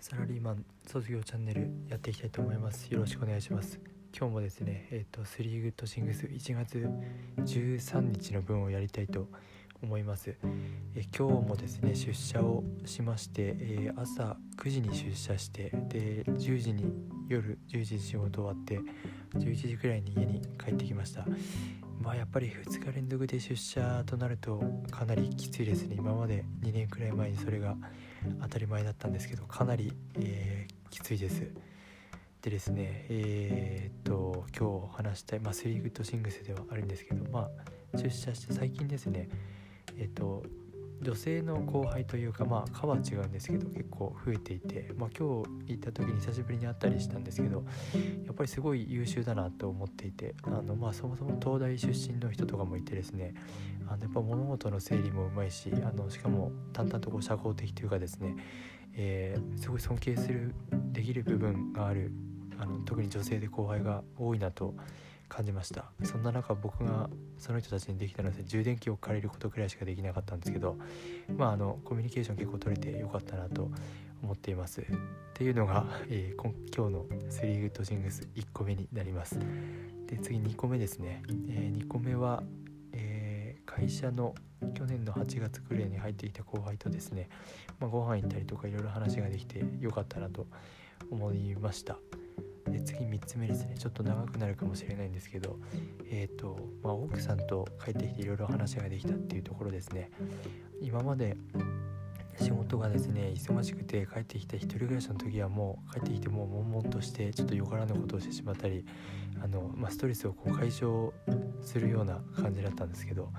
サラリーマン卒業チャンネルやっていきたいと思います。よろしくお願いします。今日もですねえっ、ー、とスリーグッドシングス1月13日の分をやりたいと思います、え今日もですね出社をしまして、えー、朝9時に出社してで10時に夜11時仕事終わって11時くらいに家に帰ってきました。まあやっぱり2日連続で出社となるとかなりきついですね。今まで2年くらい前にそれが当たり前だったんですけどかなり、えー、きついです。でですねえー、っと今日話したいまあスリーグッドシングスではあるんですけどまあ出社して最近ですねえっと女性の後輩というかまあ科は違うんですけど結構増えていて、まあ、今日行った時に久しぶりに会ったりしたんですけどやっぱりすごい優秀だなと思っていてあの、まあ、そもそも東大出身の人とかもいてですねあのやっぱ物事の整理もうまいしあのしかも淡々とこう社交的というかですね、えー、すごい尊敬するできる部分があるあの特に女性で後輩が多いなと感じました。そんな中僕がその人たちにできたので充電器を借りることくらいしかできなかったんですけどまああのコミュニケーション結構取れてよかったなと思っています。っていうのが、えー、今日のスリーグッドシングス1個目になります。で次2個目ですね、えー、2個目は、えー、会社の去年の8月くらいに入ってきた後輩とですね、まあ、ご飯行ったりとかいろいろ話ができてよかったなと思いました。で次3つ目ですね。ちょっと長くなるかもしれないんですけどえっ、ー、と、まあ、奥さんと帰ってきていろいろ話ができたっていうところですね。今まで仕事がですね忙しくて帰ってきた一人暮らしの時はもう帰ってきてもう悶々としてちょっとよからぬことをしてしまったりあの、まあ、ストレスをこう解消するような感じだったんですけど、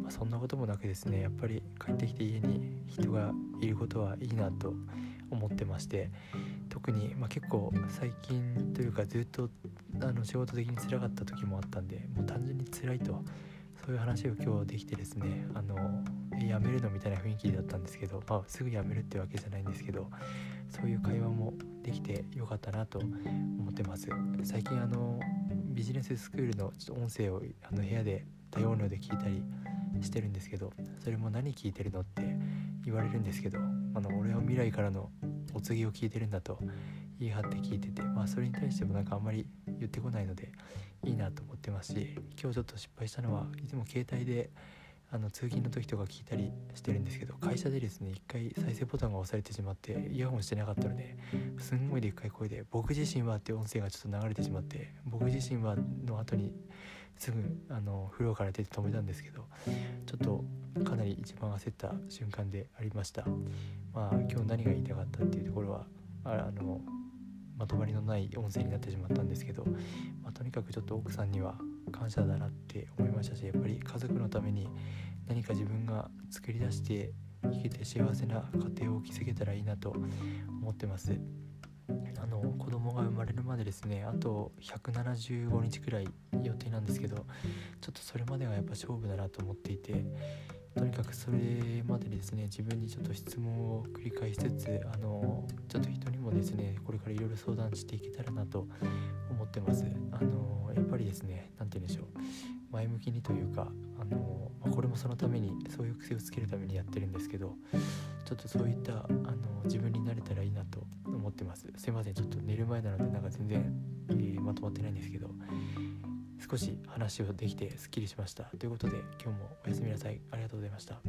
まあ、そんなこともなくですねやっぱり帰ってきて家に人がいることはいいなと思ってまして特に、まあ、結構最近というかずっとあの仕事的につらかった時もあったんでもう単純に辛いとそういう話を今日できてですねあの辞めるのみたいな雰囲気だったんですけど、まあ、すぐ辞めるってわけじゃないんですけどそういう会話もできてよかったなと思ってます。最近あのビジネススクールのちょっと音声をあの部屋で多音量で聞いたりしてるんですけどそれも何聞いてるのって言われるんですけどあの俺は未来からのお告げを聞いてるんだと言い張って聞いててまあそれに対してもなんかあんまり言ってこないのでいいなと思ってますし今日ちょっと失敗したのはいつも携帯であの通勤の時とか聞いたりしてるんですけど会社でですね一回再生ボタンが押されてしまってイヤホンしてなかったのですんごいでっかい声で「僕自身は」って音声がちょっと流れてしまって「僕自身は」の後にすぐあの風呂から出て止めたんですけどちょっとかなり一番焦った瞬間でありました。まあ今日何が言いたかったっていうところはあのまとまりのない音声になってしまったんですけど、まあ、とにかくちょっと奥さんには感謝だなって思いましたしやっぱり家族のために何か自分が作り出して生きて幸せな家庭を築けたらいいなと思ってます。あの子供が生まれるまでですねあと175日くらい予定なんですけどちょっとそれまでがやっぱ勝負だなと思っていてとにかくそれまでですね自分にちょっと質問を繰り返しつつあのからいろいろ相談していけたらなと思ってます。あのやっぱりですね何て言うんでしょう。前向きにというかあの、まこれもそのためにそういう癖をつけるためにやってるんですけどちょっとそういったあの自分になれたらいいなと思ってます。すいません。ちょっと寝る前なのでなんか全然、えー、まとまってないんですけど少し話をできてすっきりしました。ということで今日もおやすみなさい。ありがとうございました。